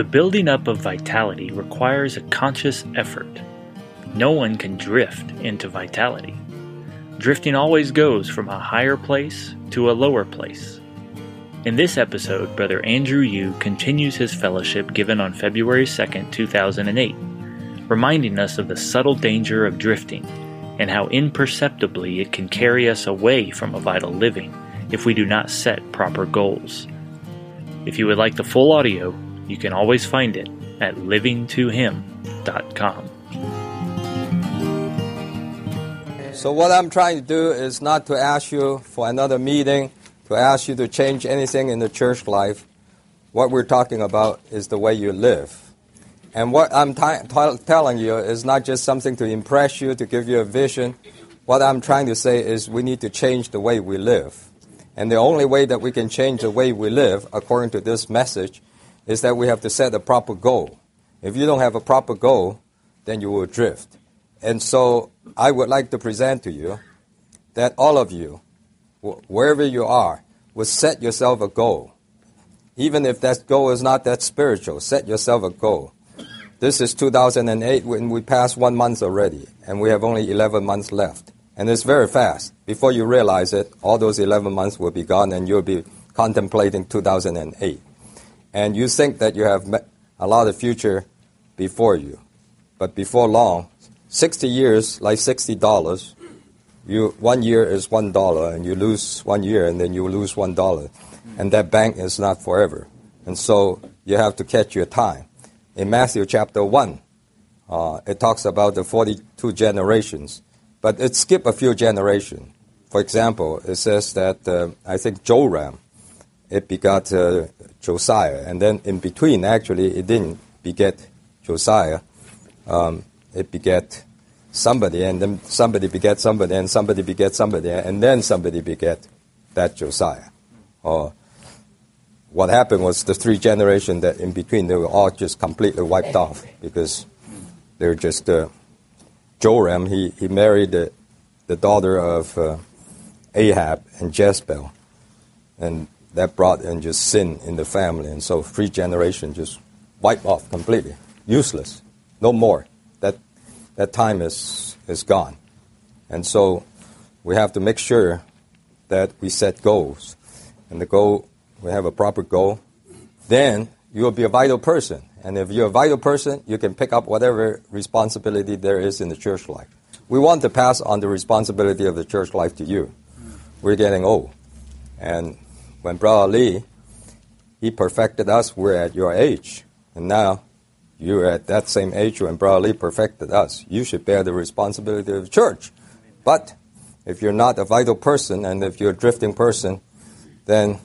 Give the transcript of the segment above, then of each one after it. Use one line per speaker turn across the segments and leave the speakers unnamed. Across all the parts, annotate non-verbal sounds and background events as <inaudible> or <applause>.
The building up of vitality requires a conscious effort. No one can drift into vitality. Drifting always goes from a higher place to a lower place. In this episode, Brother Andrew Yu continues his fellowship given on February 2, 2008, reminding us of the subtle danger of drifting and how imperceptibly it can carry us away from a vital living if we do not set proper goals. If you would like the full audio, you can always find it at livingtohim.com.
So, what I'm trying to do is not to ask you for another meeting, to ask you to change anything in the church life. What we're talking about is the way you live. And what I'm t- t- telling you is not just something to impress you, to give you a vision. What I'm trying to say is we need to change the way we live. And the only way that we can change the way we live, according to this message, is that we have to set a proper goal. If you don't have a proper goal, then you will drift. And so I would like to present to you that all of you, wherever you are, will set yourself a goal. Even if that goal is not that spiritual, set yourself a goal. This is 2008 when we passed one month already, and we have only 11 months left. And it's very fast. Before you realize it, all those 11 months will be gone, and you'll be contemplating 2008. And you think that you have a lot of future before you. But before long, 60 years, like $60, you, one year is $1, and you lose one year, and then you lose $1. And that bank is not forever. And so you have to catch your time in Matthew chapter 1, uh, it talks about the 42 generations, but it skipped a few generations. For example, it says that uh, I think Joram, it begot uh, Josiah, and then in between, actually, it didn't beget Josiah. Um, it beget somebody, and then somebody beget somebody, and somebody beget somebody, and then somebody beget that Josiah. Or what happened was the three generations that in between they were all just completely wiped off because they were just uh, Joram. He he married the, the daughter of uh, Ahab and Jezebel, and that brought in just sin in the family, and so three generations just wiped off completely, useless, no more. That that time is is gone, and so we have to make sure that we set goals, and the goal we have a proper goal, then you will be a vital person. And if you're a vital person, you can pick up whatever responsibility there is in the church life. We want to pass on the responsibility of the church life to you. We're getting old. And when Brother Lee, he perfected us, we're at your age. And now you're at that same age when Brother Lee perfected us. You should bear the responsibility of the church. But if you're not a vital person and if you're a drifting person, then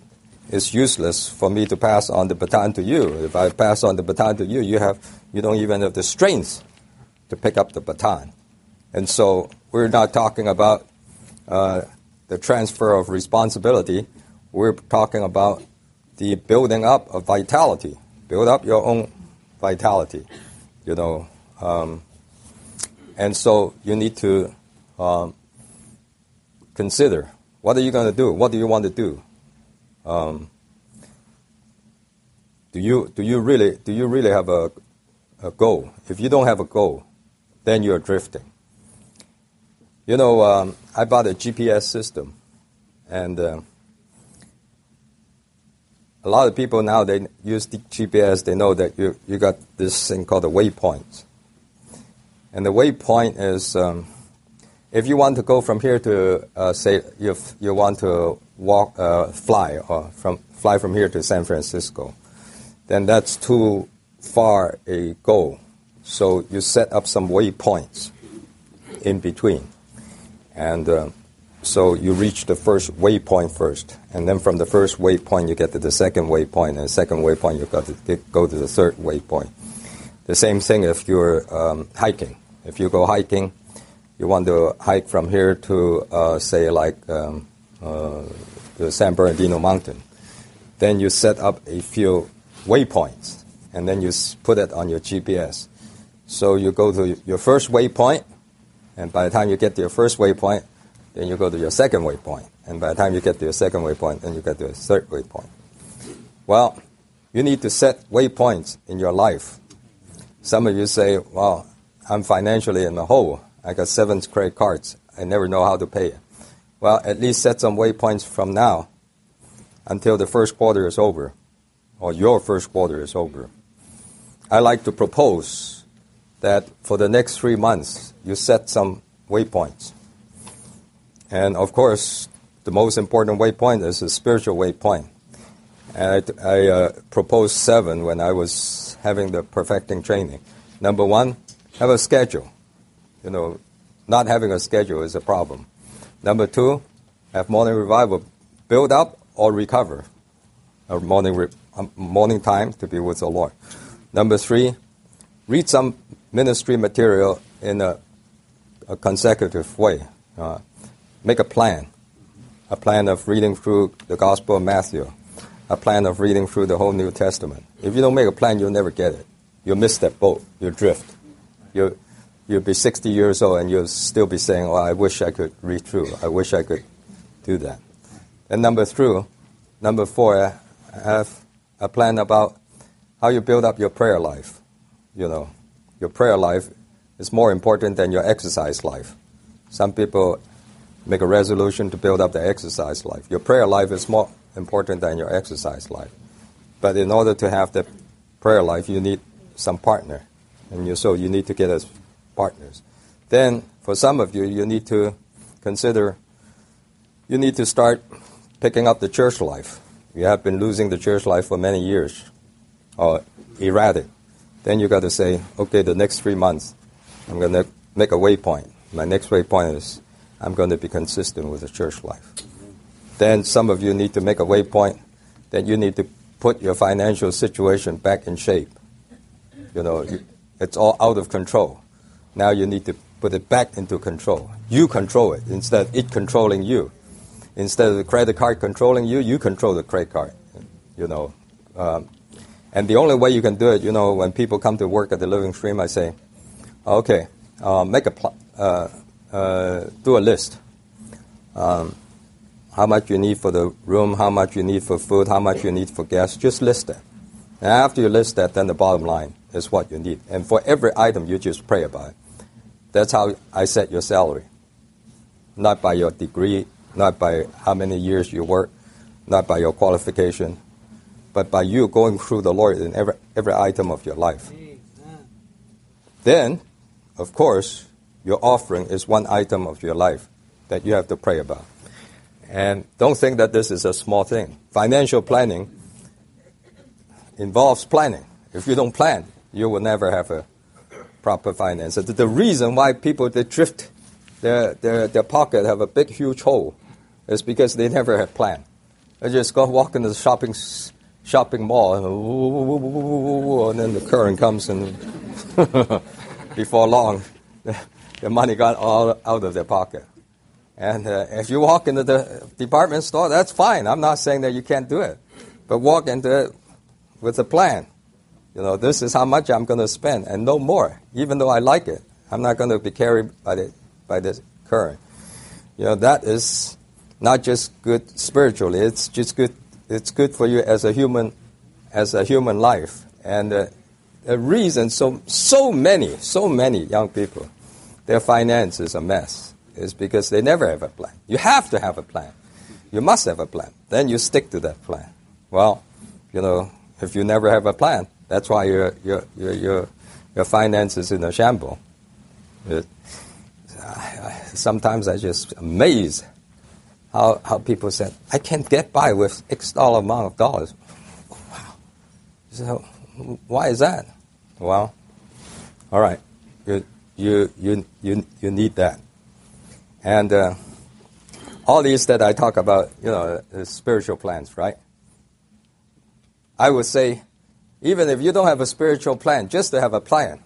it's useless for me to pass on the baton to you. If I pass on the baton to you, you have you don't even have the strength to pick up the baton. And so we're not talking about uh, the transfer of responsibility. We're talking about the building up of vitality. Build up your own vitality, you know. Um, and so you need to um, consider what are you going to do? What do you want to do? Um, do you do you really do you really have a, a goal? If you don't have a goal, then you're drifting. You know, um, I bought a GPS system, and uh, a lot of people now they use the GPS. They know that you you got this thing called a waypoint, and the waypoint is um, if you want to go from here to uh, say if you want to walk, uh, fly, or from fly from here to San Francisco, then that's too far a goal. So you set up some waypoints in between, and uh, so you reach the first waypoint first, and then from the first waypoint you get to the second waypoint, and the second waypoint you've got to go to the third waypoint. The same thing if you're um, hiking. If you go hiking, you want to hike from here to uh, say like um, uh, the San Bernardino Mountain. Then you set up a few waypoints, and then you put it on your GPS. So you go to your first waypoint, and by the time you get to your first waypoint, then you go to your second waypoint. And by the time you get to your second waypoint, then you get to your third waypoint. Well, You need to set waypoints in your life. Some of you say, well, I'm financially in the hole. I got seven credit cards. I never know how to pay it. Well, at least set some waypoints from now until the first quarter is over, or your first quarter is over. I like to propose that for the next three months, you set some waypoints. And of course, the most important waypoint is a spiritual waypoint. And I, I uh, proposed seven when I was having the perfecting training. Number one, have a schedule. You know, not having a schedule is a problem. Number two, have morning revival. Build up or recover. A morning, re- morning time to be with the Lord. Number three, read some ministry material in a, a consecutive way. Uh, make a plan. A plan of reading through the Gospel of Matthew. A plan of reading through the whole New Testament. If you don't make a plan, you'll never get it. You'll miss that boat. You'll drift. You'll, you'll be 60 years old and you'll still be saying, oh, I wish I could read through. I wish I could do that. And number three, number four, uh, have a plan about how you build up your prayer life. You know, your prayer life is more important than your exercise life. Some people make a resolution to build up their exercise life. Your prayer life is more important than your exercise life. But in order to have the prayer life, you need some partner. And you, so you need to get as partners. Then, for some of you, you need to consider, you need to start picking up the church life. You have been losing the church life for many years, or erratic. Then you got to say, okay, the next three months, I'm going to make a waypoint. My next waypoint is I'm going to be consistent with the church life. Then some of you need to make a waypoint that you need to put your financial situation back in shape. You know, it's all out of control. Now you need to put it back into control. You control it instead of it controlling you. Instead of the credit card controlling you, you control the credit card. You know, um, and the only way you can do it, you know, when people come to work at the Living Stream, I say, okay, uh, make a pl- uh, uh, do a list. Um, how much you need for the room, how much you need for food, how much you need for gas. Just list that. And after you list that, then the bottom line is what you need. And for every item, you just pray about it. That's how I set your salary. Not by your degree, not by how many years you work, not by your qualification, but by you going through the Lord in every, every item of your life. Then, of course, your offering is one item of your life that you have to pray about. And don't think that this is a small thing. Financial planning involves planning. If you don't plan, you will never have a proper finance. The reason why people they drift, their, their, their pocket have a big, huge hole, is because they never have planned. They just go walk into the shopping shopping mall, and, and then the current comes, and <laughs> before long, the money got all out of their pocket. And uh, if you walk into the department store, that's fine. I'm not saying that you can't do it. But walk into it with a plan. You know, this is how much I'm going to spend and no more, even though I like it. I'm not going to be carried by the, by the current. You know, that is not just good spiritually, it's just good, it's good for you as a human, as a human life. And uh, the reason so, so many, so many young people, their finance is a mess is because they never have a plan. You have to have a plan. You must have a plan. Then you stick to that plan. Well, you know, if you never have a plan, that's why your your your your, your finances in a shambles. It, I, sometimes I just amazed how how people said I can't get by with X dollar amount of dollars. Wow. So why is that? Well, all right. You you you you need that. And uh, all these that I talk about, you know, spiritual plans, right? I would say, even if you don't have a spiritual plan, just to have a plan.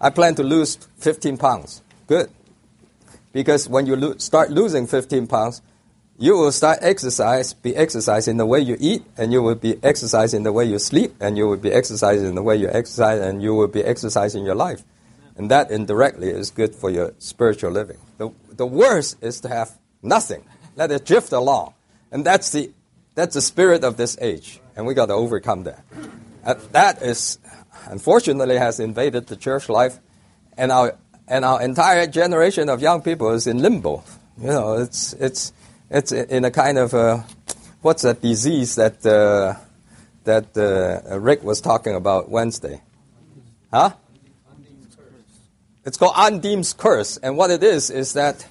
I plan to lose 15 pounds. Good. Because when you lo- start losing 15 pounds, you will start exercise, be exercising the way you eat, and you will be exercising the way you sleep, and you will be exercising the way you exercise, and you will be exercising your life. And that indirectly is good for your spiritual living. The, the worst is to have nothing, let it drift along. And that's the That's the spirit of this age, and we got to overcome that. Uh, that is, unfortunately, has invaded the church life, and our and our entire generation of young people is in limbo. You know, it's it's it's in a kind of uh, what's that disease that uh, that uh, Rick was talking about Wednesday? Huh? It's called Undine's curse, and what it is is that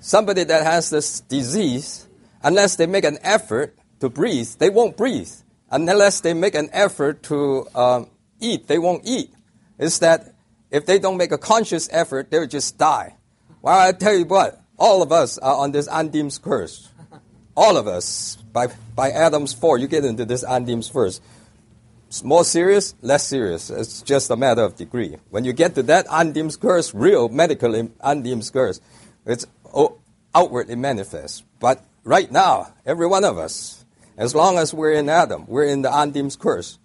somebody that has this disease, unless they make an effort to breathe, they won't breathe. Unless they make an effort to um, eat, they won't eat. Is that if they don't make a conscious effort, they'll just die. Well, I tell you what, all of us are on this Undine's curse. All of us. By, by Adam's fall, you get into this Undine's first. It's more serious, less serious. It's just a matter of degree. When you get to that Undine's curse, real medical Undine's curse, it's outwardly manifest. But right now, every one of us, as long as we're in Adam, we're in the Undine's curse.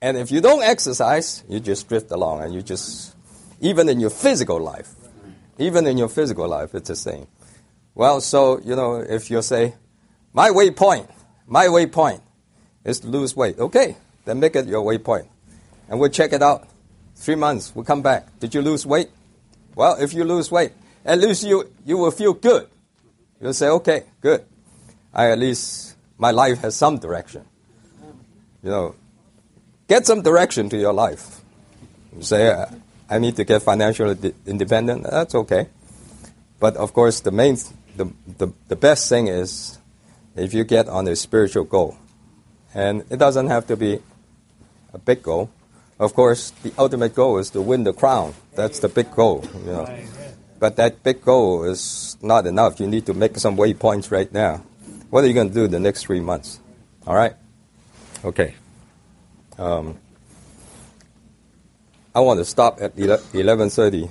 And if you don't exercise, you just drift along and you just, even in your physical life, even in your physical life, it's the same. Well, so, you know, if you say, my waypoint, my waypoint is to lose weight, okay, then make it your waypoint. And we'll check it out. Three months, we'll come back. Did you lose weight? Well, if you lose weight, at least you, you will feel good. You'll say, okay, good. I at least, my life has some direction. You know, get some direction to your life. You say, uh, I need to get financially independent. That's okay. But of course, the main, the, the, the best thing is if you get on a spiritual goal. And it doesn't have to be a big goal. Of course, the ultimate goal is to win the crown. That's the big goal. You know. But that big goal is not enough. You need to make some waypoints right now. What are you going to do the next three months? All right? Okay. Um, I want to stop at 11:30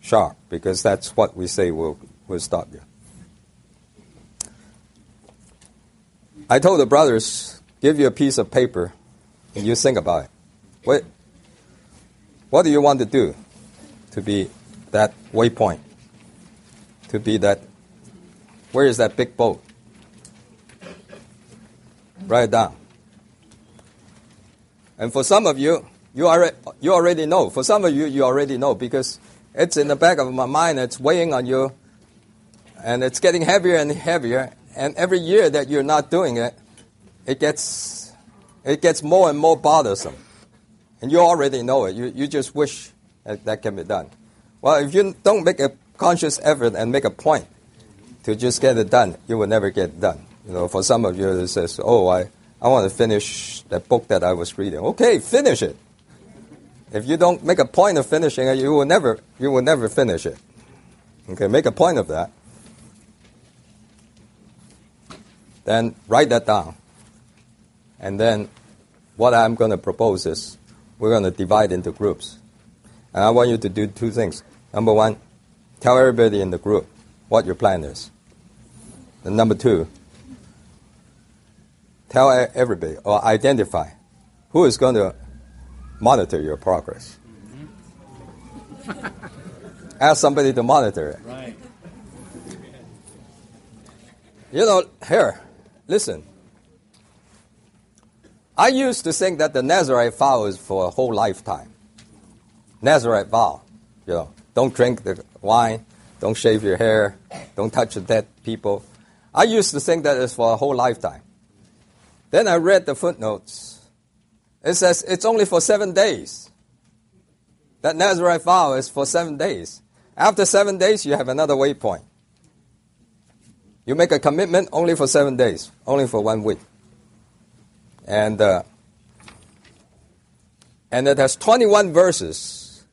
sharp because that's what we say we'll, we'll stop you. I told the brothers, give you a piece of paper and you think about it. What, what do you want to do to be that waypoint? To be that, where is that big boat? Write it down. And for some of you, you already, you already know. For some of you, you already know because it's in the back of my mind. It's weighing on you, and it's getting heavier and heavier. And every year that you're not doing it, it gets, it gets more and more bothersome. And you already know it. You, you just wish that, that can be done. Well, if you don't make a conscious effort and make a point to just get it done, you will never get done. You know, for some of you, it says, "Oh, I, I want to finish that book that I was reading." Okay, finish it. If you don't make a point of finishing it, you will never, you will never finish it. Okay, make a point of that. Then write that down. And then what I'm going to propose is we're going to divide into groups. And I want you to do two things. Number one, tell everybody in the group what your plan is. And number two, tell everybody or identify who is going to monitor your progress. Mm-hmm. Ask somebody to monitor it. Right. You know, here, listen. I used to think that the Nazarite vow is for a whole lifetime. Nazarite vow, you know, don't drink the wine, don't shave your hair, don't touch the dead people. I used to think that it's for a whole lifetime. Then I read the footnotes it says it's only for seven days. That Nazarite vow is for seven days. After seven days, you have another waypoint. You make a commitment only for seven days, only for one week. And, uh, and it has 21 verses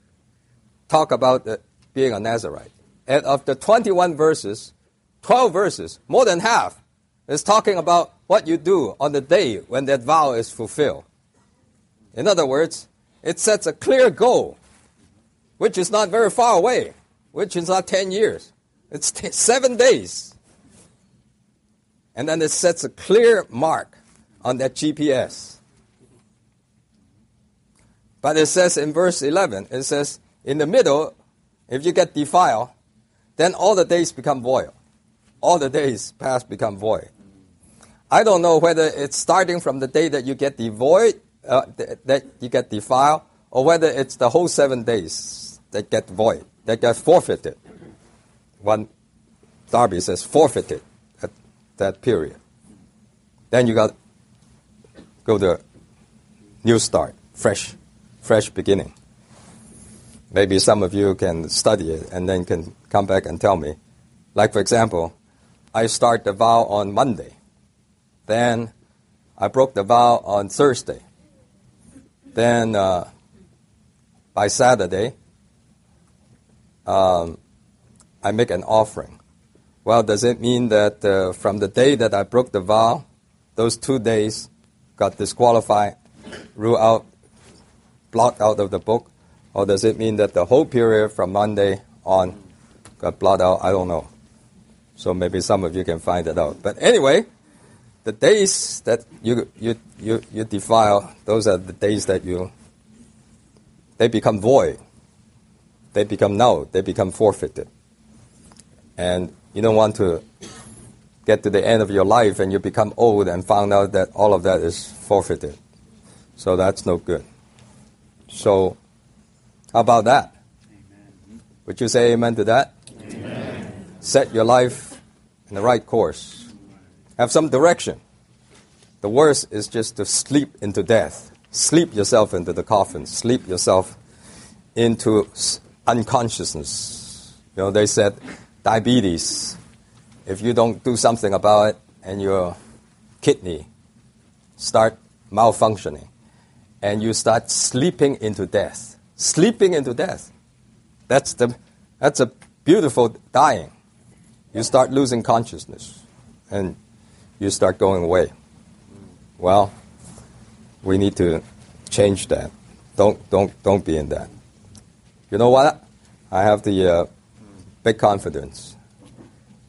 talk about the, being a Nazarite. And of the 21 verses, 12 verses, more than half, is talking about what you do on the day when that vow is fulfilled. In other words, it sets a clear goal, which is not very far away, which is not 10 years. It's t- seven days. And then it sets a clear mark on that GPS. But it says in verse 11, it says, in the middle, if you get defiled, then all the days become void. All the days past become void. I don't know whether it's starting from the day that you get devoid, uh, th- that you get defiled, or whether it's the whole seven days that get void, that get forfeited. One Darby says forfeited at that period. Then you got go to new start, fresh, fresh beginning. Maybe some of you can study it and then can come back and tell me. Like for example, I start the vow on Monday. Then I broke the vow on Thursday. Then uh, by Saturday, um, I make an offering. Well, does it mean that uh, from the day that I broke the vow, those two days got disqualified, ruled out, blocked out of the book? Or does it mean that the whole period from Monday on got blocked out? I don't know. So maybe some of you can find it out. But anyway, the days that you, you, you, you defile, those are the days that you, they become void. They become null. They become forfeited. And you don't want to get to the end of your life and you become old and find out that all of that is forfeited. So that's no good. So, how about that? Amen. Would you say amen to that? Amen. Set your life in the right course. Have some direction. The worst is just to sleep into death. Sleep yourself into the coffin. Sleep yourself into unconsciousness. You know, they said diabetes, if you don't do something about it and your kidney start malfunctioning and you start sleeping into death, sleeping into death, that's, the, that's a beautiful dying. You start losing consciousness and you start going away. Well, we need to change that. Don't, don't, don't be in that. You know what? I have the uh, big confidence,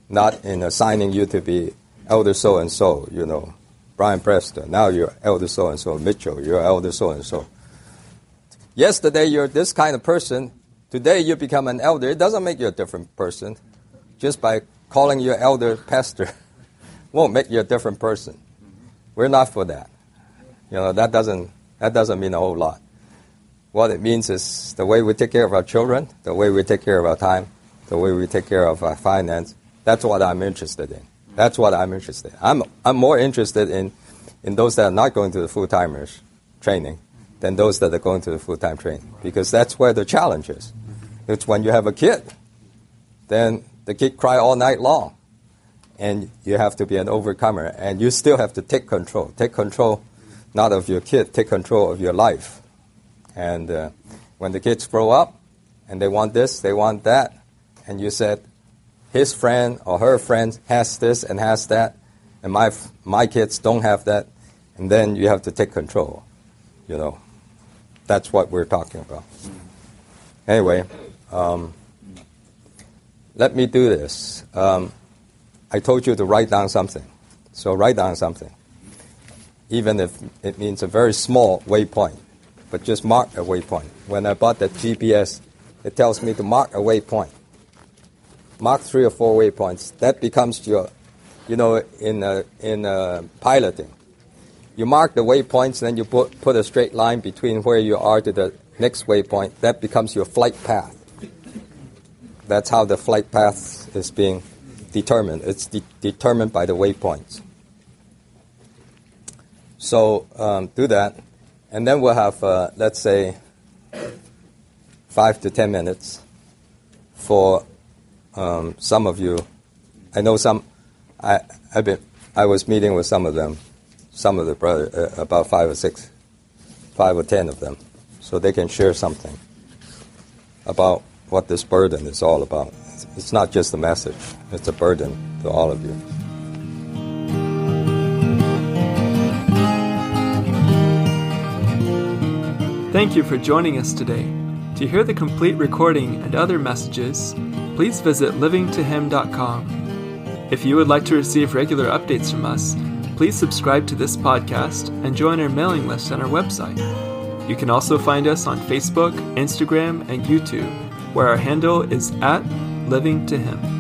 not in assigning you to be elder so and so, you know, Brian Preston. Now you're elder so and so, Mitchell, you're elder so and so. Yesterday you're this kind of person. Today you become an elder. It doesn't make you a different person. Just by calling you elder pastor <laughs> won't make you a different person. We're not for that. You know, that doesn't, that doesn't mean a whole lot. What it means is the way we take care of our children, the way we take care of our time, the way we take care of our finance. That's what I'm interested in. That's what I'm interested in. I'm, I'm more interested in, in those that are not going to the full timers training than those that are going to the full time training because that's where the challenge is. It's when you have a kid, then the kid cry all night long, and you have to be an overcomer, and you still have to take control. Take control, not of your kid, take control of your life. And uh, when the kids grow up, and they want this, they want that, and you said, his friend or her friend has this and has that, and my, my kids don't have that, and then you have to take control. You know, that's what we're talking about. Anyway, um, let me do this. Um, I told you to write down something. So write down something. Even if it means a very small waypoint, but just mark a waypoint. When I bought that GPS, it tells me to mark a waypoint mark three or four waypoints. That becomes your, you know, in uh, in uh, piloting. You mark the waypoints, then you put put a straight line between where you are to the next waypoint. That becomes your flight path. That's how the flight path is being determined. It's de- determined by the waypoints. So um, do that, and then we'll have, uh, let's say, five to ten minutes for um, some of you, I know some, I, I've been, I was meeting with some of them, some of the brothers, uh, about five or six, five or ten of them, so they can share something about what this burden is all about. It's not just a message, it's a burden to all of you.
Thank you for joining us today. To hear the complete recording and other messages, please visit livingtohim.com. If you would like to receive regular updates from us, please subscribe to this podcast and join our mailing list on our website. You can also find us on Facebook, Instagram, and YouTube, where our handle is at Living to Him.